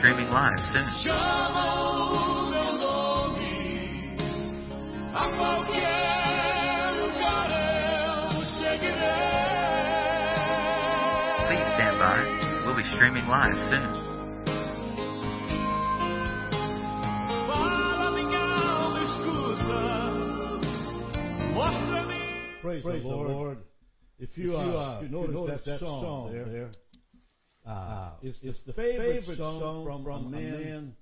Streaming live soon. Chama o meu nome a qualquer lugar eu seguirei. Please stand by. We'll be streaming live soon. Fala minha alma, escuta. Mostra-me. Praise, Praise the Lord. If you, uh, if you notice that, that song, there, uh, it's, it's the favorite, song from, from a man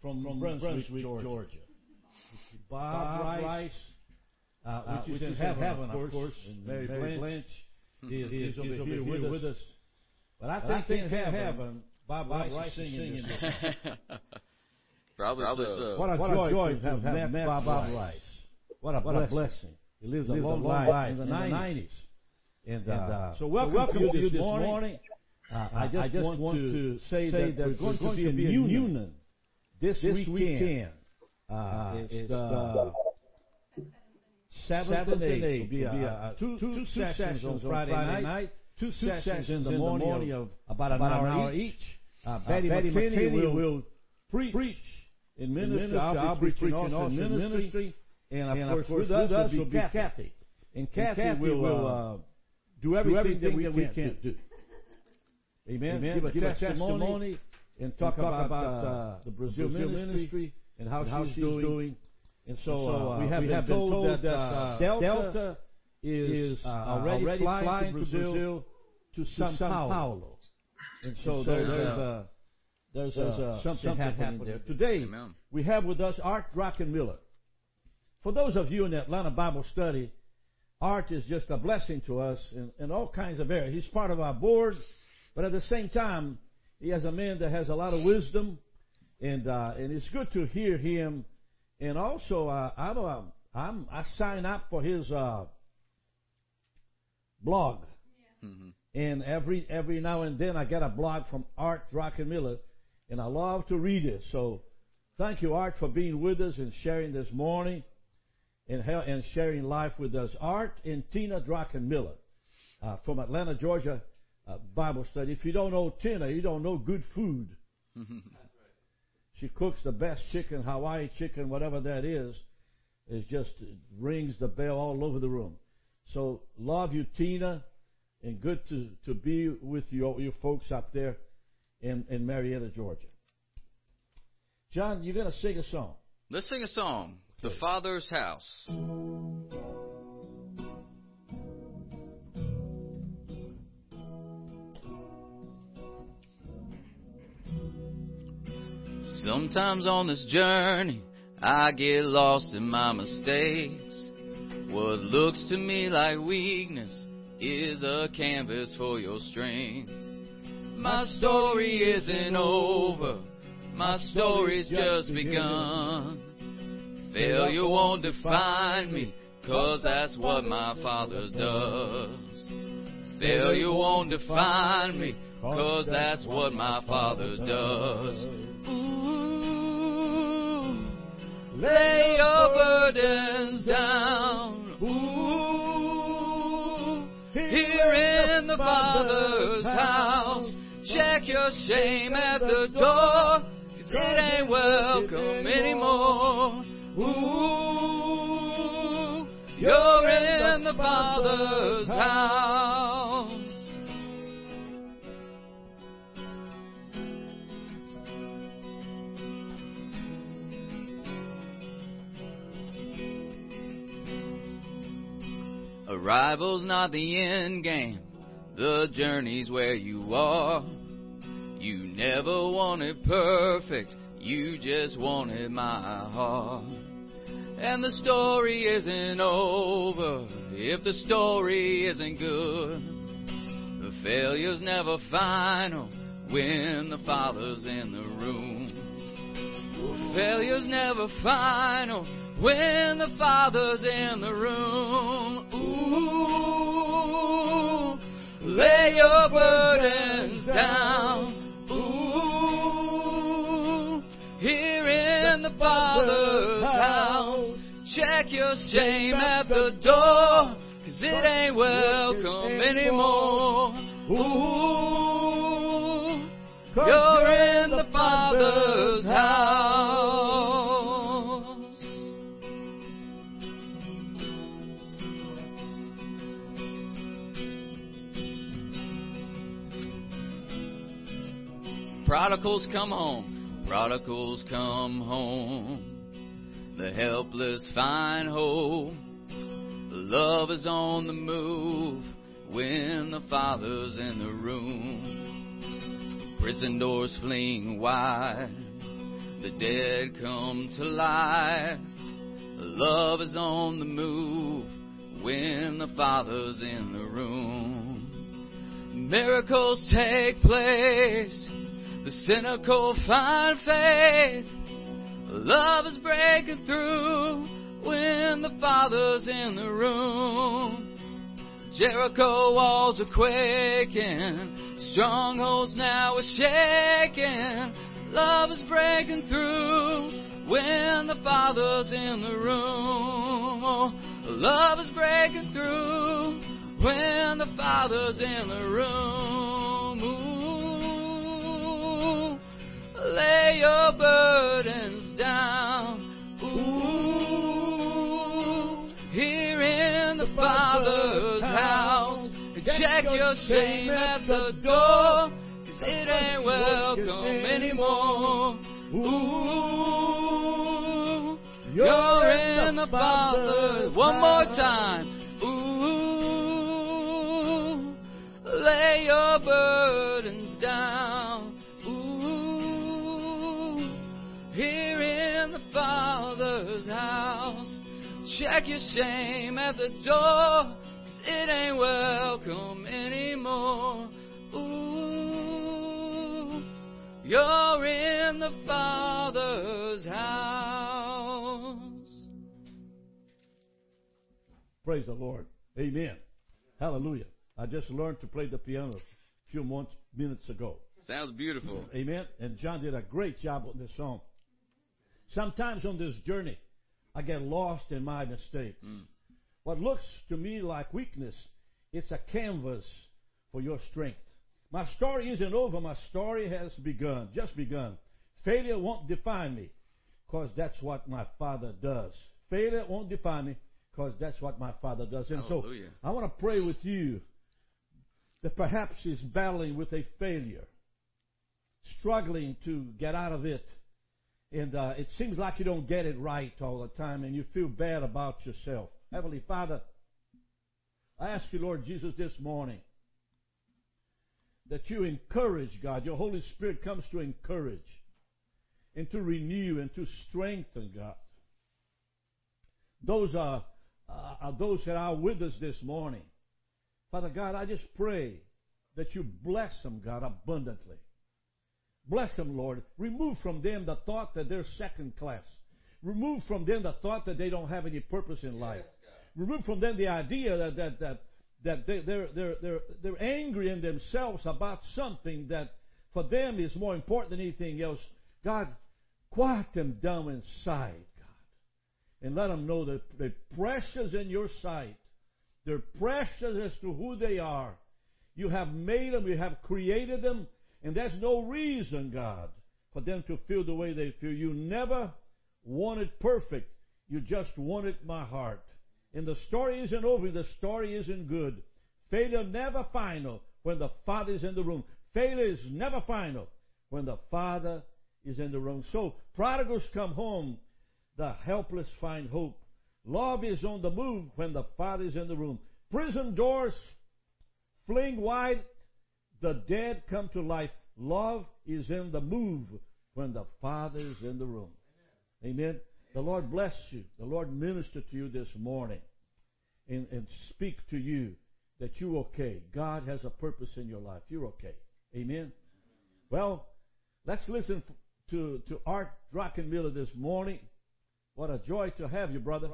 from, from Brunswick, Georgia. Bob, Bob Rice, uh, which, is in heaven, of course, and Mary, Blanche, is, is, over here with, us. But I think, in heaven, Bob, Rice is singing this. Probably, Probably so. so. What a, What joy, joy to have, met, Bob, Rice. What a, What a blessing. He lived, Lived a long, life in the 90s. And, uh, uh, so welcome, so welcome to you this morning. Uh, I, just want, to say, that, we're going, to be in Union this, weekend. Uh, it's the seventh and eighth. Will be uh, two, two, sessions on Friday night, two sessions in the morning of about an hour each. Uh, Betty McKinney will, will preach in ministry. I'll be preaching also in ministry. And of course, with us will be Kathy. And Kathy will uh, do everything that we can't do. Amen. Amen. Give a Give a testimony and talk about, uh, the Brazil ministry and how, how she's she's doing. doing. And so, so, uh, uh, we have, we been have been told, told that, that, uh, uh, Delta, Delta is uh, already, already flying, flying to to Brazil, Brazil to to São São Paulo. Paulo. And so, And so there's, there's, uh, there's, there's, uh, uh, something, something happening, happening there. there. Today, Amen. we have with us Art Druckenmiller. For those of you in the Atlanta Bible Study, Art is just a blessing to us in, in all kinds of areas. He's part of our board, but at the same time, he is a man that has a lot of wisdom, and uh, and it's good to hear him. And also, uh, I'm, uh, I'm I sign up for his uh, blog, Mhm. and every every now and then I get a blog from Art Druckenmiller, and I love to read it. So, thank you, Art, for being with us and sharing this morning, and and sharing life with us. Art and Tina Druckenmiller uh, from Atlanta, Georgia, uh, Bible study. If you don't know Tina, you don't know good food. She cooks the best chicken, Hawaii chicken, whatever that is. It just rings the bell all over the room. So love you, Tina, and good to, to be with you, you folks up there in, in Marietta, Georgia. John, you're going to sing a song. Let's sing a song. The Father's House. Sometimes on this journey, I get lost in my mistakes. What looks to me like weakness is a canvas for your strength. My story isn't over, my story's just begun. Failure won't define me, cause that's what my Father does. Failure won't define me, cause that's what my Father does. Lay your burdens down. Ooh, here in the Father's house. Check your shame at the door, cause it ain't welcome anymore. Ooh, you're in the Father's house. Arrival's not the end game, the journey's where you are. You never wanted perfect, you just wanted my heart. And the story isn't over if the story isn't good. The failure's never final when the Father's in the room. Failure's never final when the Father's in the room. Ooh, lay your burdens down. Ooh, here in the Father's house. Check your shame at the door, cause it ain't welcome anymore. Ooh, you're in the Father's house. Prodigals come home, prodigals come home. The helpless find hope. Love is on the move when the Father's in the room. Prison doors fling wide, the dead come to life. Love is on the move when the Father's in the room. Miracles take place, the cynical find faith. Love is breaking through when the Father's in the room. Jericho walls are quaking, strongholds now are shaking. Love is breaking through when the Father's in the room. Oh, Love is breaking through when the Father's in the room. Lay your burdens down. Ooh, here in the Father's house. Check your shame at the door, cause it ain't welcome anymore. Ooh, you're in the Father's. One more time. Ooh, lay your burdens down. Check your shame at the door, cause it ain't welcome anymore. Ooh, you're in the Father's house. Praise the Lord. Amen. Hallelujah. I just learned to play the piano a few months, minutes ago. Sounds beautiful. Amen. And John did a great job on this song. Sometimes on this journey, I get lost in my mistakes. Mm. What looks to me like weakness, it's a canvas for your strength. My story isn't over. My story has begun, just begun. Failure won't define me, because that's what my Father does. Failure won't define me, because that's what my Father does. And Hallelujah. so I want to pray with you that perhaps is battling with a failure, struggling to get out of it. And uh, it seems like you don't get it right all the time, and you feel bad about yourself. Heavenly Father, I ask you, Lord Jesus, this morning that you encourage, God. Your Holy Spirit comes to encourage and to renew and to strengthen, God. Those are, uh, are those that are with us this morning. Father God, I just pray that you bless them, God, abundantly. Bless them, Lord. Remove from them the thought that they're second class. Remove from them the thought that they don't have any purpose in life. Remove from them the idea that that that, that they, they're they're they're they're angry in themselves about something that for them is more important than anything else. God, quiet them down inside, God, and let them know that they're precious in your sight. They're precious as to who they are. You have made them. You have created them. And there's no reason, God, for them to feel the way they feel. You never wanted perfect. You just wanted my heart. And the story isn't over. The story isn't good. Failure never final when the Father is in the room. Failure is never final when the Father is in the room. So prodigals come home. The helpless find hope. Love is on the move when the Father is in the room. Prison doors fling wide the dead come to life. Love is in the move when the Father is in the room. Amen. The Lord bless you. The Lord minister to you this morning and, and speak to you that you're okay. God has a purpose in your life. You're okay. Amen. Well, let's listen to, to Art Druckenmiller this morning. What a joy to have you, brother.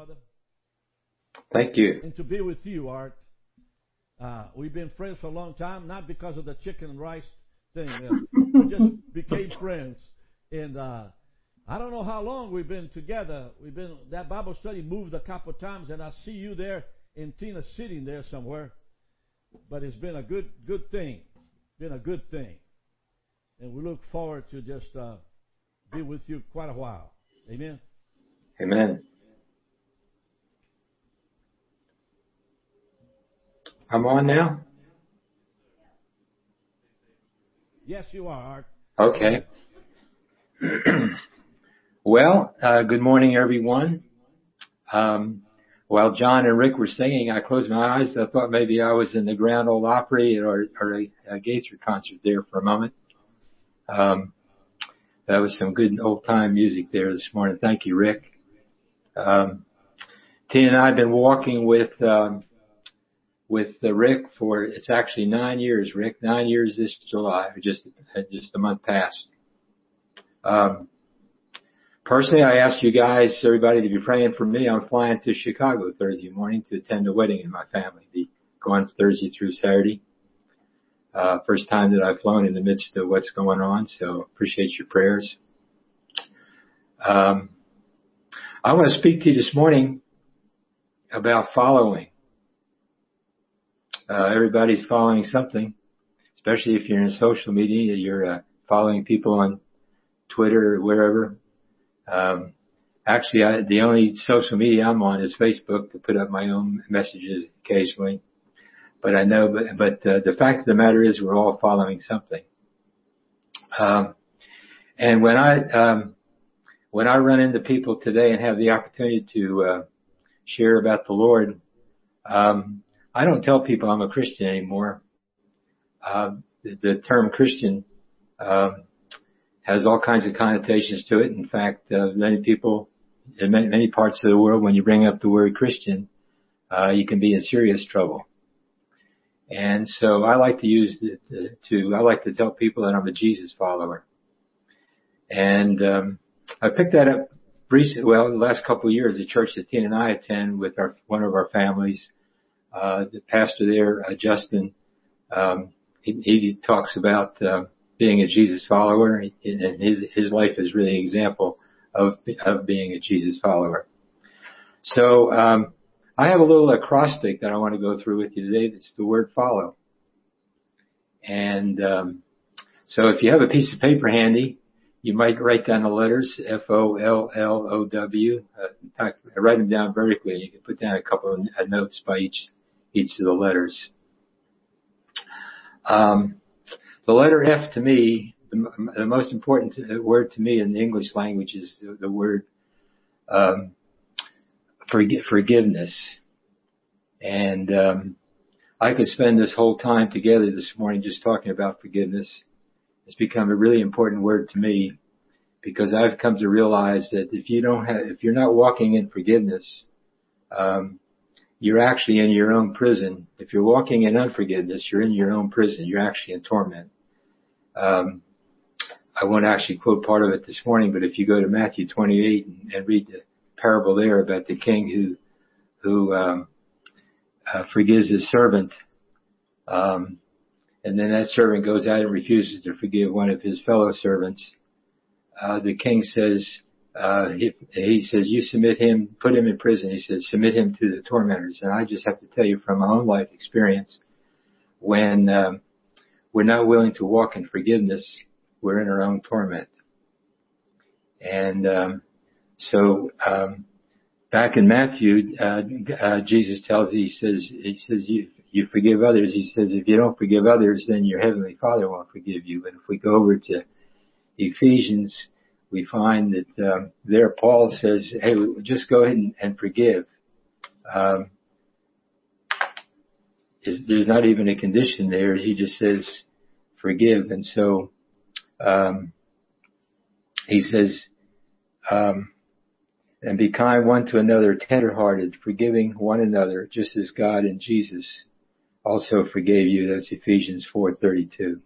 Thank you. And to be with you, Art. Uh, we've been friends for a long time, not because of the chicken and rice thing. Uh, we just became friends. And uh, I don't know how long we've been together. We've been that Bible study moved a couple of times, and I see you there in Tina sitting there somewhere. But it's been a good good thing. Been a good thing. And we look forward to just uh, be with you quite a while. Amen. Amen. I'm on now? Yes, you are, Okay. well, uh, good morning, everyone. Um, while John and Rick were singing, I closed my eyes. I thought maybe I was in the Grand Ole Opry or, or a, a Gaither concert there for a moment. Um, that was some good old time music there this morning. Thank you, Rick. Um, Tina and I have been walking with um, with uh, Rick for it's actually nine years. Rick, nine years this July, just just a month past. Um, personally, I asked you guys, everybody, to be praying for me. I'm flying to Chicago Thursday morning to attend a wedding in my family. Be going Thursday through Saturday. Uh, first time that I've flown in the midst of what's going on, so appreciate your prayers. Um, I want to speak to you this morning about following. Uh, everybody's following something, especially if you're in social media, you're uh, following people on Twitter or wherever. Um, actually, I, the only social media I'm on is Facebook to put up my own messages occasionally. But I know, but, but uh, the fact of the matter is we're all following something. Um, and when I, um, when I run into people today and have the opportunity to, uh, share about the Lord, um, I don't tell people I'm a Christian anymore. Uh, the, the, term Christian um, has all kinds of connotations to it. In fact, uh, many people in many, many, parts of the world, when you bring up the word Christian, uh, you can be in serious trouble. And so I like to use the, the, to I like to tell people that I'm a Jesus follower. And um, I picked that up recently. Well, the last couple of years, the church that Tina and I attend with our one of our families uh, the pastor there, uh, Justin, um, he, he talks about uh, being a Jesus follower, and his his life is really an example of of being a Jesus follower. So um, I have a little acrostic that I want to go through with you today. That's the word follow. And um, so if you have a piece of paper handy, you might write down the letters F O L L O W. Uh, in fact, write them down vertically. You can put down a couple of notes by each each of the letters. Um, the letter F to me, the, the, most important word to me in the English language is the, the word um, forg- forgiveness. And um, I could spend this whole time together this morning just talking about forgiveness. It's become a really important word to me because I've come to realize that if you don't have, if you're not walking in forgiveness, um, you're actually in your own prison. If you're walking in unforgiveness, you're in your own prison. You're actually in torment. Um, I won't actually quote part of it this morning, but if you go to Matthew 28 and, and read the parable there about the king who who um, uh, forgives his servant, um, and then that servant goes out and refuses to forgive one of his fellow servants, uh, the king says, uh, he, he says, you submit him, put him in prison. He says, submit him to the tormentors. And I just have to tell you from my own life experience, when um, we're not willing to walk in forgiveness, we're in our own torment. And um, so um, back in Matthew, uh, uh, Jesus tells he says he says you you forgive others. He says if you don't forgive others, then your heavenly Father won't forgive you. But if we go over to Ephesians we find that um, there Paul says, "Hey, just go ahead and, and forgive." Um, there's not even a condition there. He just says, "Forgive," and so um, he says, um, "And be kind one to another, tenderhearted, forgiving one another, just as God and Jesus also forgave you." That's Ephesians 4:32.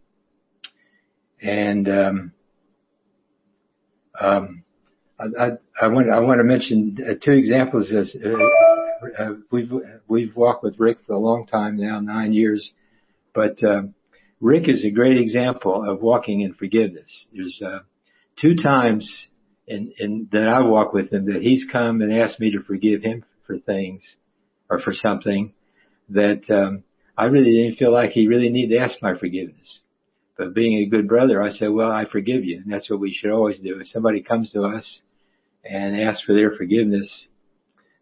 And um, I, I, I want I want to mention uh, two examples. As uh, uh, we've we've walked with Rick for a long time now, nine years, but um, Rick is a great example of walking in forgiveness. There's uh, two times in, in that I walk with him that he's come and asked me to forgive him for things or for something that um, I really didn't feel like he really needed to ask my forgiveness. But being a good brother, I said, well, I forgive you. And that's what we should always do. If somebody comes to us and asks for their forgiveness,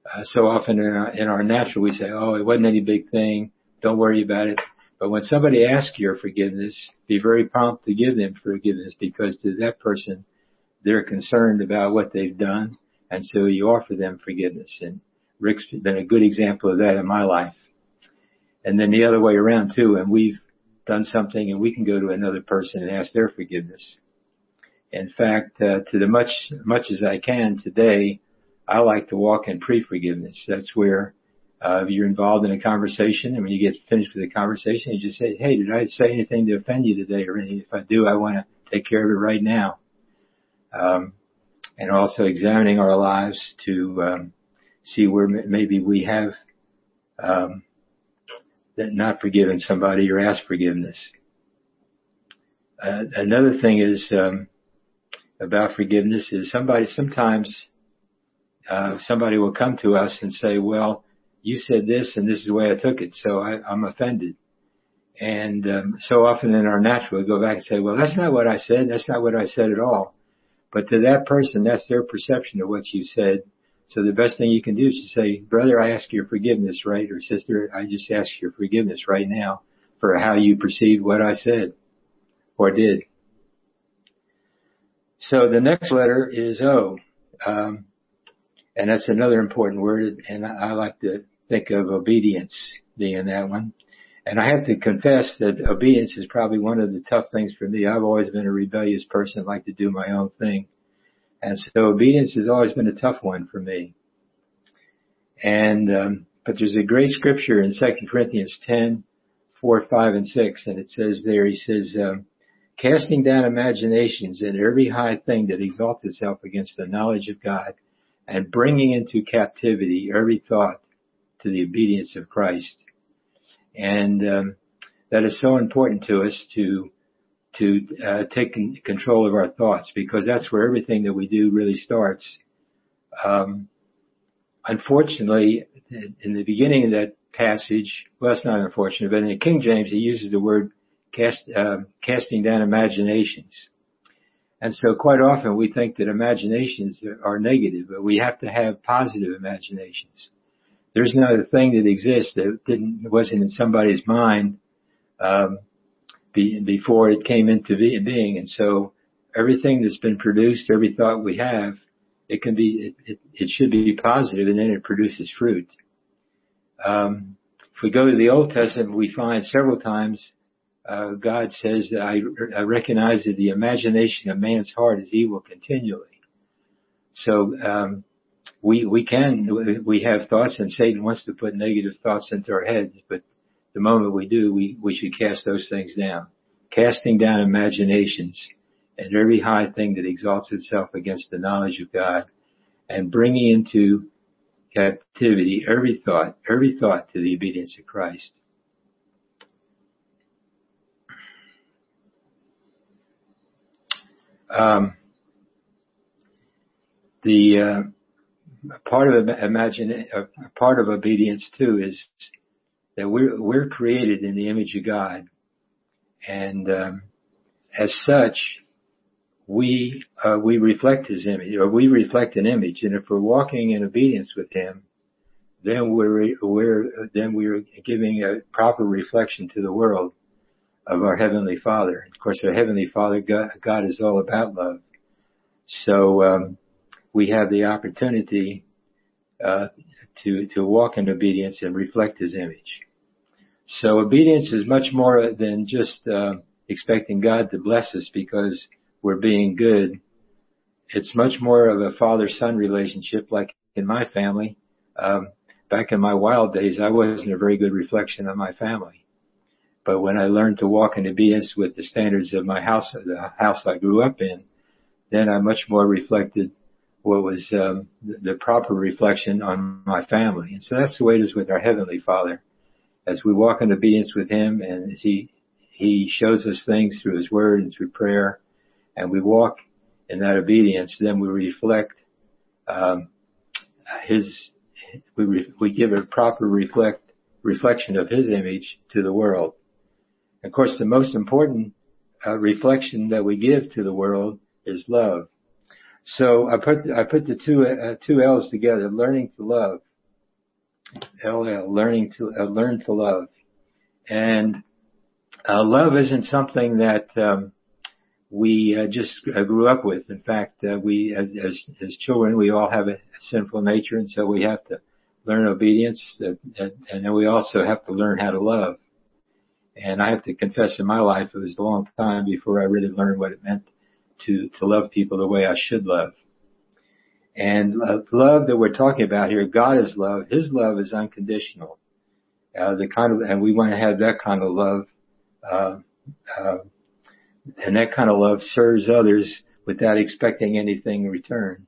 uh, so often in our, in our natural, we say, oh, it wasn't any big thing. Don't worry about it. But when somebody asks your forgiveness, be very prompt to give them forgiveness because to that person, they're concerned about what they've done. And so you offer them forgiveness. And Rick's been a good example of that in my life. And then the other way around too. And we've done something and we can go to another person and ask their forgiveness. In fact, uh, to the much, much as I can today, I like to walk in pre-forgiveness. That's where, uh, you're involved in a conversation and when you get finished with the conversation, you just say, Hey, did I say anything to offend you today? Or if I do, I want to take care of it right now. Um, and also examining our lives to, um, see where maybe we have, um, that not forgiving somebody or ask forgiveness. Uh, another thing is um, about forgiveness is somebody sometimes uh, somebody will come to us and say, "Well, you said this, and this is the way I took it, so I, I'm offended." And um, so often in our natural, we go back and say, "Well, that's not what I said. That's not what I said at all." But to that person, that's their perception of what you said, so the best thing you can do is to say, brother, I ask your forgiveness, right? Or sister, I just ask your forgiveness right now for how you perceived what I said or did. So the next letter is O. Um, and that's another important word. And I, I like to think of obedience being that one. And I have to confess that obedience is probably one of the tough things for me. I've always been a rebellious person, like to do my own thing. And so obedience has always been a tough one for me. And, um, but there's a great scripture in 2 Corinthians 10, 4, 5, and 6, and it says there, he says, um, casting down imaginations and every high thing that exalts itself against the knowledge of God, and bringing into captivity every thought to the obedience of Christ. And um, that is so important to us to to uh, take control of our thoughts because that's where everything that we do really starts. Um, unfortunately, in the beginning of that passage, well, it's not unfortunate, but in the King James, he uses the word cast, uh, casting down imaginations. And so quite often we think that imaginations are negative, but we have to have positive imaginations. There's not a thing that exists that didn't, wasn't in somebody's mind, um, be, before it came into being. And so everything that's been produced, every thought we have, it can be, it, it, it should be positive and then it produces fruit. Um, if we go to the Old Testament, we find several times uh, God says that I, I recognize that the imagination of man's heart is evil continually. So um, we we can we have thoughts, and Satan wants to put negative thoughts into our heads, but the moment we do, we, we should cast those things down. Casting down imaginations and every high thing that exalts itself against the knowledge of God and bringing into captivity every thought, every thought to the obedience of Christ. Um, the uh, part of imagine uh, part of obedience too is that we're we're created in the image of God, and um, as such, we uh, we reflect His image, or we reflect an image. And if we're walking in obedience with Him, then we're we're then we're giving a proper reflection to the world of our heavenly Father. Of course, our heavenly Father, God, God is all about love. So um, we have the opportunity uh, to to walk in obedience and reflect His image. So obedience is much more than just uh, expecting God to bless us because we're being good. It's much more of a father-son relationship, like in my family. Um, back in my wild days, I wasn't a very good reflection of my family, But when I learned to walk in obedience with the standards of my house, the house I grew up in, then I much more reflected what was um, the proper reflection on my family. And so that's the way it is with our Heavenly Father. As we walk in obedience with Him and as He, He shows us things through His Word and through prayer, and we walk in that obedience, then we reflect um, His, we, re, we give a proper reflect, reflection of His image to the world. Of course, the most important uh, reflection that we give to the world is love. So I put I put the two uh, two L's together, learning to love. LL, learning to uh, learn to love, and uh, love isn't something that um, we uh, just uh, grew up with. In fact, uh, we as, as as children we all have a, sinful nature, and so we have to learn obedience, and then we also have to learn how to love. And I have to confess in my life it was a long time before I really learned what it meant to, to love people the way I should love. And love that we're talking about here, God is love. His love is unconditional. Uh, the kind of, and we want to have that kind of love, uh, uh, and that kind of love serves others without expecting anything in return.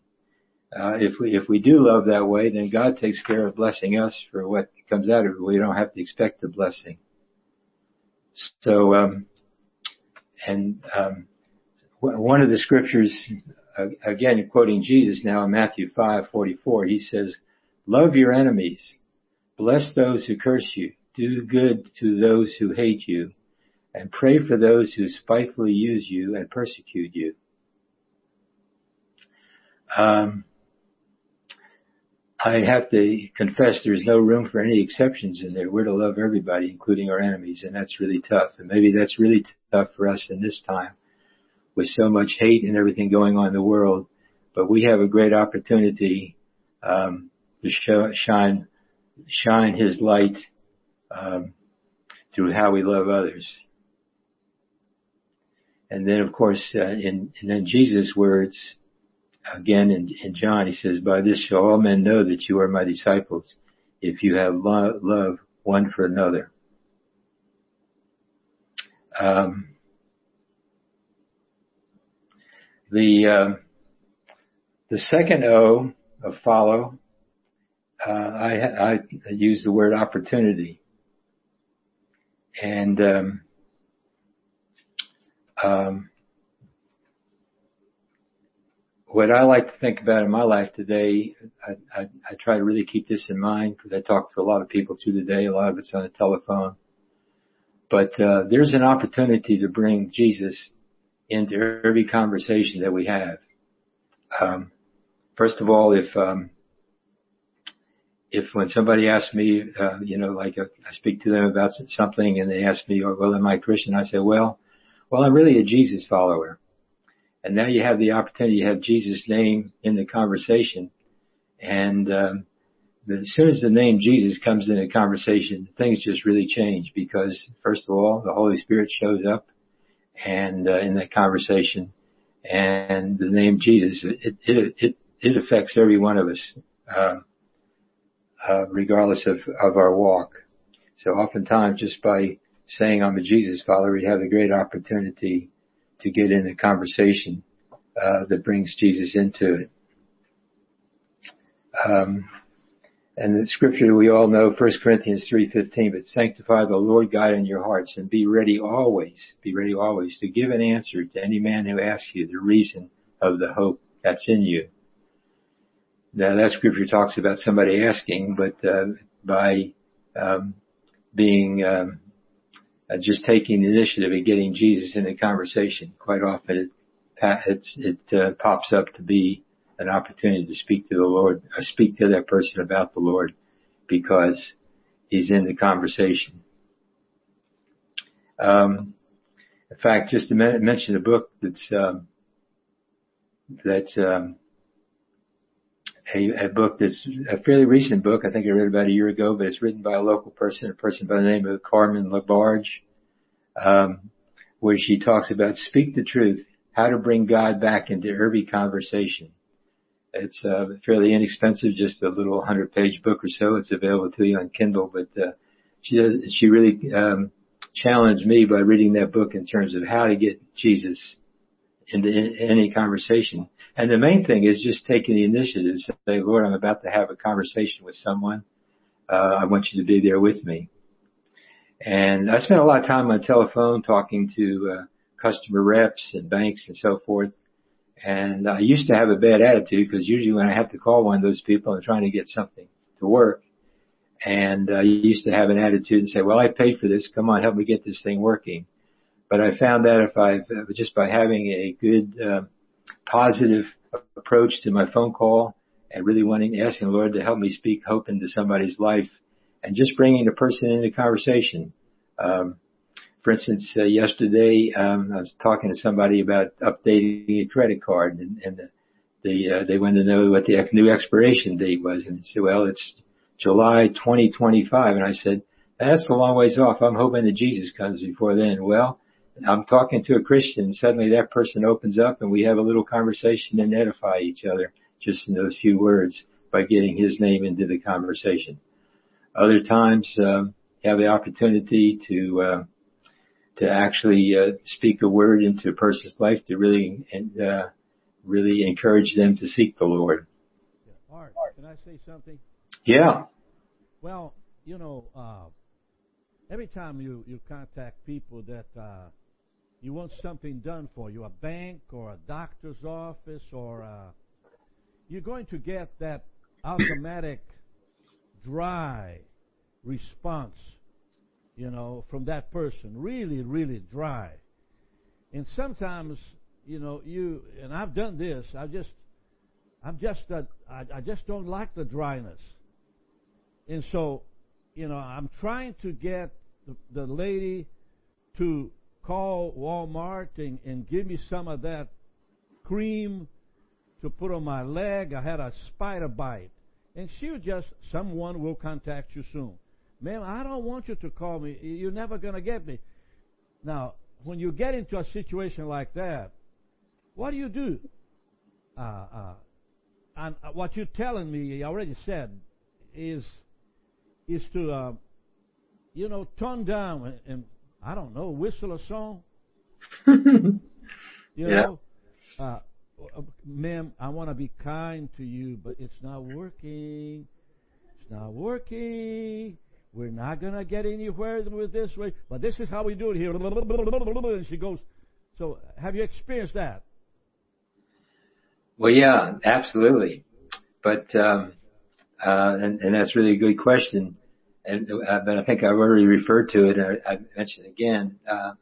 Uh, if we if we do love that way, then God takes care of blessing us for what comes out of it. We don't have to expect the blessing. So, um, and um, one of the scriptures, again quoting Jesus now in Matthew 5:44, he says, "Love your enemies, bless those who curse you, do good to those who hate you, and pray for those who spitefully use you and persecute you." Um, I have to confess there's no room for any exceptions in there. We're to love everybody, including our enemies, and that's really tough. And maybe that's really tough for us in this time with so much hate and everything going on in the world. But we have a great opportunity um, to show, shine shine His light um, through how we love others. And then, of course, uh, in, Jesus' words, again in, in John, he says, "By this shall all men know that you are my disciples, if you have lo- love one for another." Um, The uh, the second O of follow, uh, I, I use the word opportunity, and um, um, what I like to think about in my life today, I, I, I try to really keep this in mind because I talk to a lot of people through the day. A lot of it's on the telephone, but uh, there's an opportunity to bring Jesus into every conversation that we have. Um, first of all, if um, if when somebody asks me, uh, you know, like uh, I speak to them about something and they ask me, oh, well, am I Christian? I say, well, well, I'm really a Jesus follower. And now you have the opportunity to have Jesus' name in the conversation. And um, as soon as the name Jesus comes in the conversation, things just really change because, first of all, the Holy Spirit shows up and uh, in that conversation. And the name Jesus, it it it, it affects every one of us, uh, uh, regardless of of our walk. So oftentimes, just by saying I'm a Jesus follower, we have a great opportunity to get in a conversation uh, that brings Jesus into it. Um, and the scripture we all know, 1 Corinthians 3.15, but sanctify the Lord God in your hearts and be ready always, be ready always to give an answer to any man who asks you the reason of the hope that's in you. Now that scripture talks about somebody asking, but uh, by um, being um, uh, just taking the initiative and getting Jesus in the conversation, quite often it, it uh, pops up to be an opportunity to speak to the Lord, or uh, speak to that person about the Lord because he's in the conversation. Um, in fact, just to mention a book that's um, that's um, a, a, book that's a fairly recent book. I think I read about a year ago, but it's written by a local person, a person by the name of Carmen LaBarge, um, where she talks about speak the truth, how to bring God back into every conversation. It's uh, fairly inexpensive, just a little hundred page book or so. It's available to you on Kindle, but uh, she does, she really um, challenged me by reading that book in terms of how to get Jesus into any conversation. And the main thing is just taking the initiative to say, Lord, I'm about to have a conversation with someone. Uh, I want you to be there with me. And I spent a lot of time on the telephone talking to uh, customer reps and banks and so forth. And I used to have a bad attitude because usually when I have to call one of those people, I'm trying to get something to work. And I used to have an attitude and say, well, I paid for this. Come on, help me get this thing working. But I found that if I, just by having a good, uh, positive approach to my phone call and really wanting, asking the Lord to help me speak hope into somebody's life and just bringing the person into conversation. Um, for instance, uh, yesterday um, I was talking to somebody about updating a credit card, and, and the, the uh, they wanted to know what the new expiration date was, and said, "Well, it's July 2025," and I said, "That's a long ways off. I'm hoping that Jesus comes before then." Well, I'm talking to a Christian, suddenly that person opens up, and we have a little conversation and edify each other just in those few words by getting his name into the conversation. Other times, um, have the opportunity to uh, to actually uh, speak a word into a person's life to really and uh, really encourage them to seek the Lord. Yeah. Art, can I say something? Yeah. Well, you know, uh, every time you you contact people that uh, you want something done for you, a bank or a doctor's office, or uh, you're going to get that automatic dry response you know, from that person. Really, really dry. And sometimes, you know, you, and I've done this, I just, I'm just, a, I, I just don't like the dryness. And so, you know, I'm trying to get the, the lady to call Walmart and, and give me some of that cream to put on my leg. I had a spider bite. And she'll just, someone will contact you soon. Ma'am, I don't want you to call me. You're never going to get me. Now, when you get into a situation like that, what do you do? Uh, uh, and what you're telling me, I already said, is is to, uh, you know, tone down and, and, I don't know, whistle a song. you yeah. know, uh, ma'am, I want to be kind to you, but it's not working. It's not working. We're not going to get anywhere with this way, but this is how we do it here. And she goes, so have you experienced that? Well, yeah, absolutely. But, um, uh, and, and that's really a good question. And, uh, but I think I've already referred to it. I, I mentioned again, uh,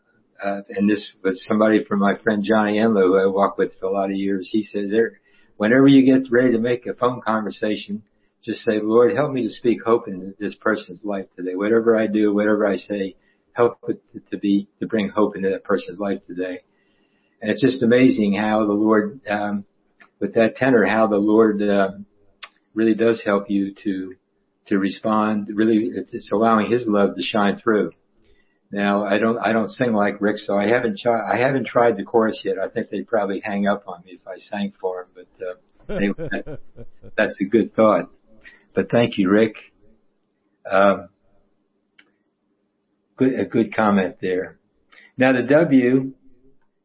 uh, and this was somebody from my friend Johnny Enlow, who I walked with for a lot of years. He says there, whenever you get ready to make a phone conversation, just say, Lord, help me to speak hope in this person's life today. Whatever I do, whatever I say, help it to be, to bring hope into that person's life today. And it's just amazing how the Lord, um, with that tenor, how the Lord, uh, really does help you to, to respond. Really, it's allowing His love to shine through. Now, I don't, I don't sing like Rick, so I haven't tried, I haven't tried the chorus yet. I think they'd probably hang up on me if I sang for them, but, uh, anyway, that, that's a good thought. But thank you, Rick. Um, good, a good comment there. Now the W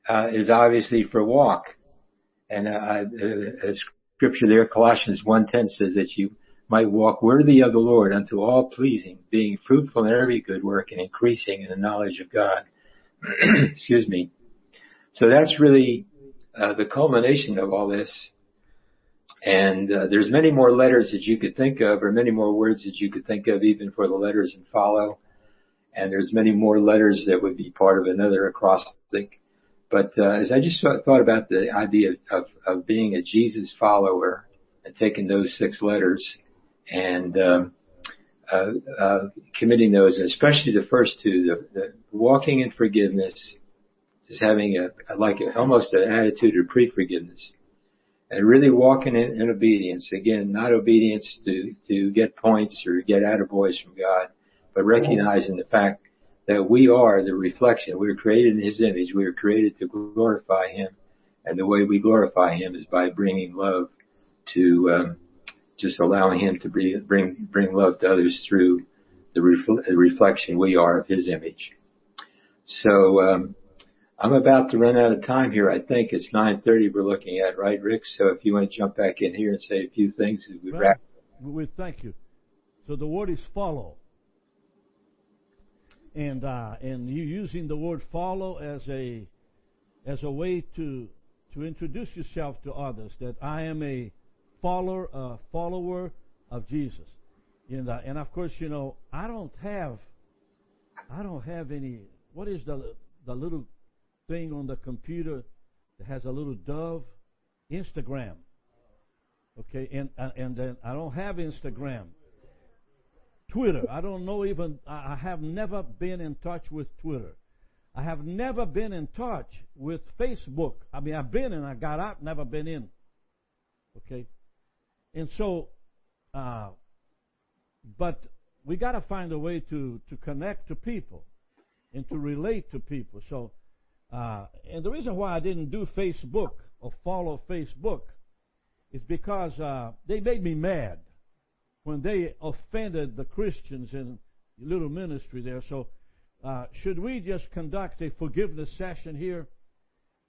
uh, is obviously for walk, and uh, uh, a scripture there, Colossians 1:10 says that you might walk worthy of the Lord unto all pleasing, being fruitful in every good work and increasing in the knowledge of God. Excuse me. So that's really uh, the culmination of all this and uh, there's many more letters that you could think of, or many more words that you could think of, even for the letters that follow. And there's many more letters that would be part of another acrostic. But uh, as I just thought about the idea of, of being a Jesus follower and taking those six letters and um, uh, uh, committing those, especially the first two, the, the walking in forgiveness, is having a like a, almost an attitude of pre-forgiveness and really walking in, in obedience. Again, not obedience to, to get points or get attaboys from God, but recognizing the fact that we are the reflection. We are created in His image. We are created to glorify Him. And the way we glorify Him is by bringing love to, um, just allowing Him to bring, bring, bring love to others through the, refl- the reflection we are of His image. So um, I'm about to run out of time here. I think it's 9:30 we're looking at, right, Rick? So if you want to jump back in here and say a few things, we Well, wrap. we thank you. So the word is follow. And uh, and you using the word follow as a as a way to to introduce yourself to others that I am a follower a follower of Jesus. And uh, and of course, you know, I don't have I don't have any what is the the little thing on the computer that has a little dove Instagram. Okay, and uh, and then I don't have Instagram. Twitter. I don't know even. I have never been in touch with Twitter. I have never been in touch with Facebook. I mean, I've been and I got out, never been in. Okay, and so, uh, but we got to find a way to to connect to people and to relate to people. So, uh, and the reason why I didn't do Facebook or follow Facebook is because uh, they made me mad when they offended the Christians in little ministry there. So, uh, should we just conduct a forgiveness session here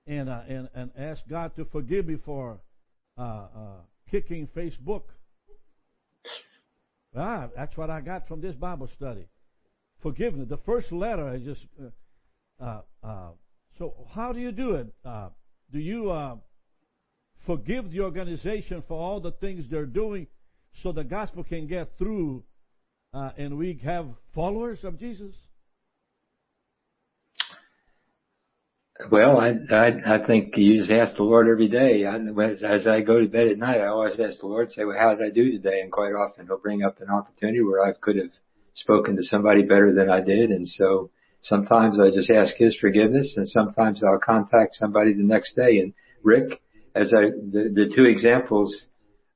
and uh, and and ask God to forgive me for uh, uh, kicking Facebook? Ah, that's what I got from this Bible study. Forgiveness. The first letter I just. So how do you do it? Uh, do you uh, forgive the organization for all the things they're doing, so the gospel can get through, uh, and we have followers of Jesus? Well, I, I I think you just ask the Lord every day. I, as, as I go to bed at night, I always ask the Lord, say, "Well, how did I do today?" And quite often, He'll bring up an opportunity where I could have spoken to somebody better than I did, and so sometimes I just ask His forgiveness, and sometimes I'll contact somebody the next day. And Rick, as I the, the two examples,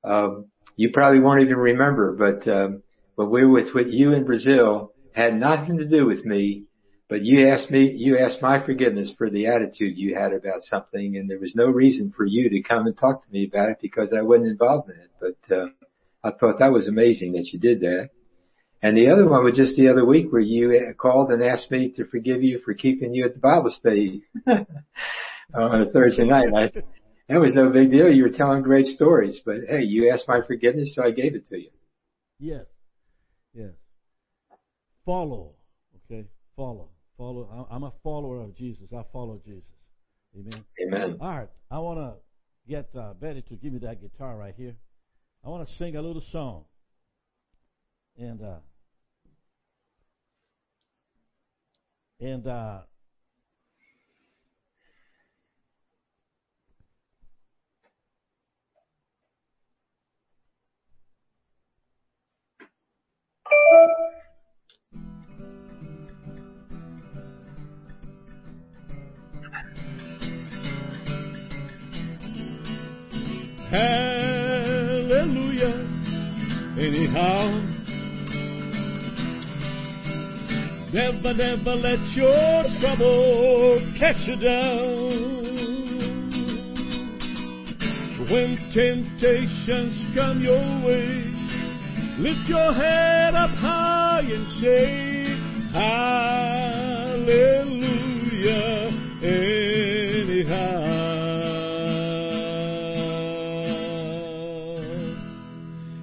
um, you probably won't even remember, but um, but we were with, with you in Brazil had nothing to do with me. But you asked me, you asked my forgiveness for the attitude you had about something, and there was no reason for you to come and talk to me about it because I wasn't involved in it. But uh, I thought that was amazing that you did that. And the other one was just the other week where you called and asked me to forgive you for keeping you at the Bible study on a Thursday night. I, that was no big deal. You were telling great stories, but hey, you asked my forgiveness, so I gave it to you. Yes. Yes. Follow. Okay. Follow. Follow. I'm a follower of Jesus. I follow Jesus. Amen. Amen. All right. I want to get uh, Betty to give me that guitar right here. I want to sing a little song. And uh, and uh, Hallelujah. Anyhow, never, never let your trouble catch you down. When temptations come your way, lift your head up high and say, Hallelujah. Anyhow.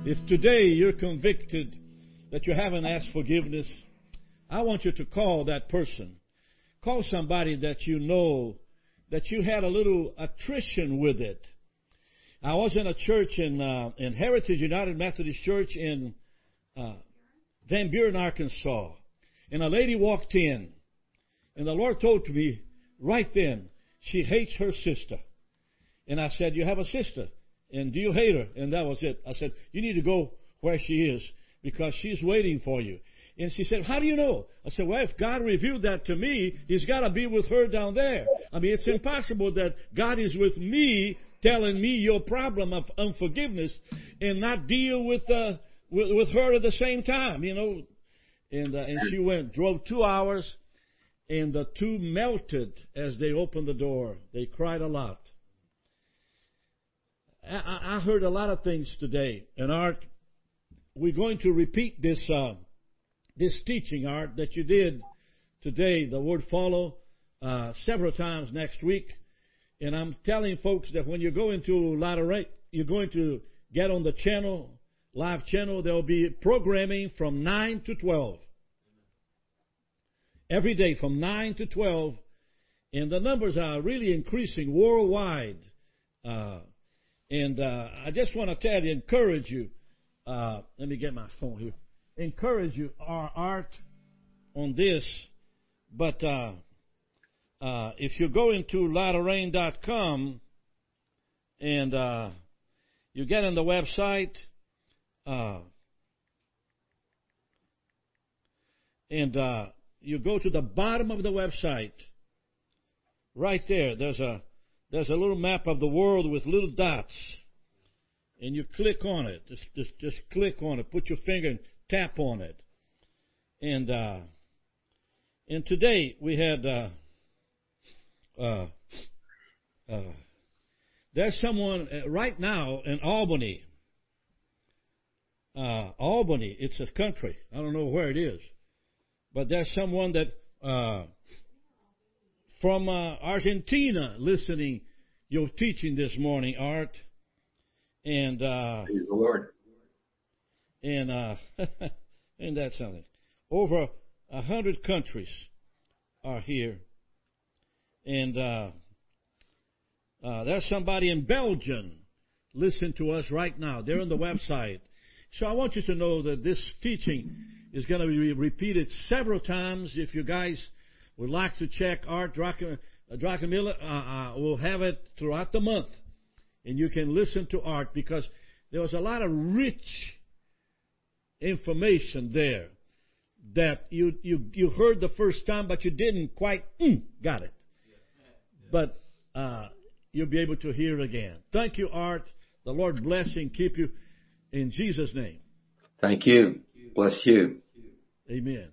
if today you're convicted that you haven't asked forgiveness, I want you to call that person. Call somebody that you know that you had a little attrition with it. I was in a church in uh, in Heritage United Methodist Church in uh, Van Buren, Arkansas, and a lady walked in, and the Lord told to me right then she hates her sister, and I said, "You have a sister, and do you hate her?" And that was it. I said, "You need to go where she is because she's waiting for you." And she said, How do you know? I said, Well, if God revealed that to me, He's got to be with her down there. I mean, it's impossible that God is with me telling me your problem of unforgiveness and not deal with, uh, with, with her at the same time, you know. And, uh, and she went, drove two hours, and the two melted as they opened the door. They cried a lot. I- heard a lot of things today. And Art, we're going to repeat this, uh, this teaching, Art, that you did today, the word follow. uh, several times next week. And I'm telling folks that when you go into Lateran, you're going to get on the channel, live channel. There will be programming from 9 to 12. Every day from 9 to 12. And the numbers are really increasing worldwide. Uh, and uh, I just want to tell you, encourage you. Uh, let me get my phone here. Encourage you, our art on this. But uh, uh, if you go into latterain.com and uh, you get on the website, uh, and uh, you go to the bottom of the website, right there, there's a there's a little map of the world with little dots, and you click on it. Just just just click on it. Put your finger tap on it, and uh, and today we had. Uh, uh, uh, there's someone uh, right now in Albany. Albany, it's a country. I don't know where it is, but there's someone that from Argentina listening your teaching this morning, Art, and uh, Praise the Lord. And uh, and that's something. Over a hundred countries are here and uh, uh, there's somebody in Belgium listening to us right now. They're on the website. So I want you to know that this teaching is going to be repeated several times. If you guys would like to check Art Druckenmiller, uh, uh, we'll have it throughout the month. And you can listen to Art because there was a lot of rich information there that you, you, you heard the first time, but you didn't quite mm, got it but uh, you'll be able to hear it again. Thank you, Art. The Lord bless you and keep you in Jesus' name. Thank you. Bless you. Amen.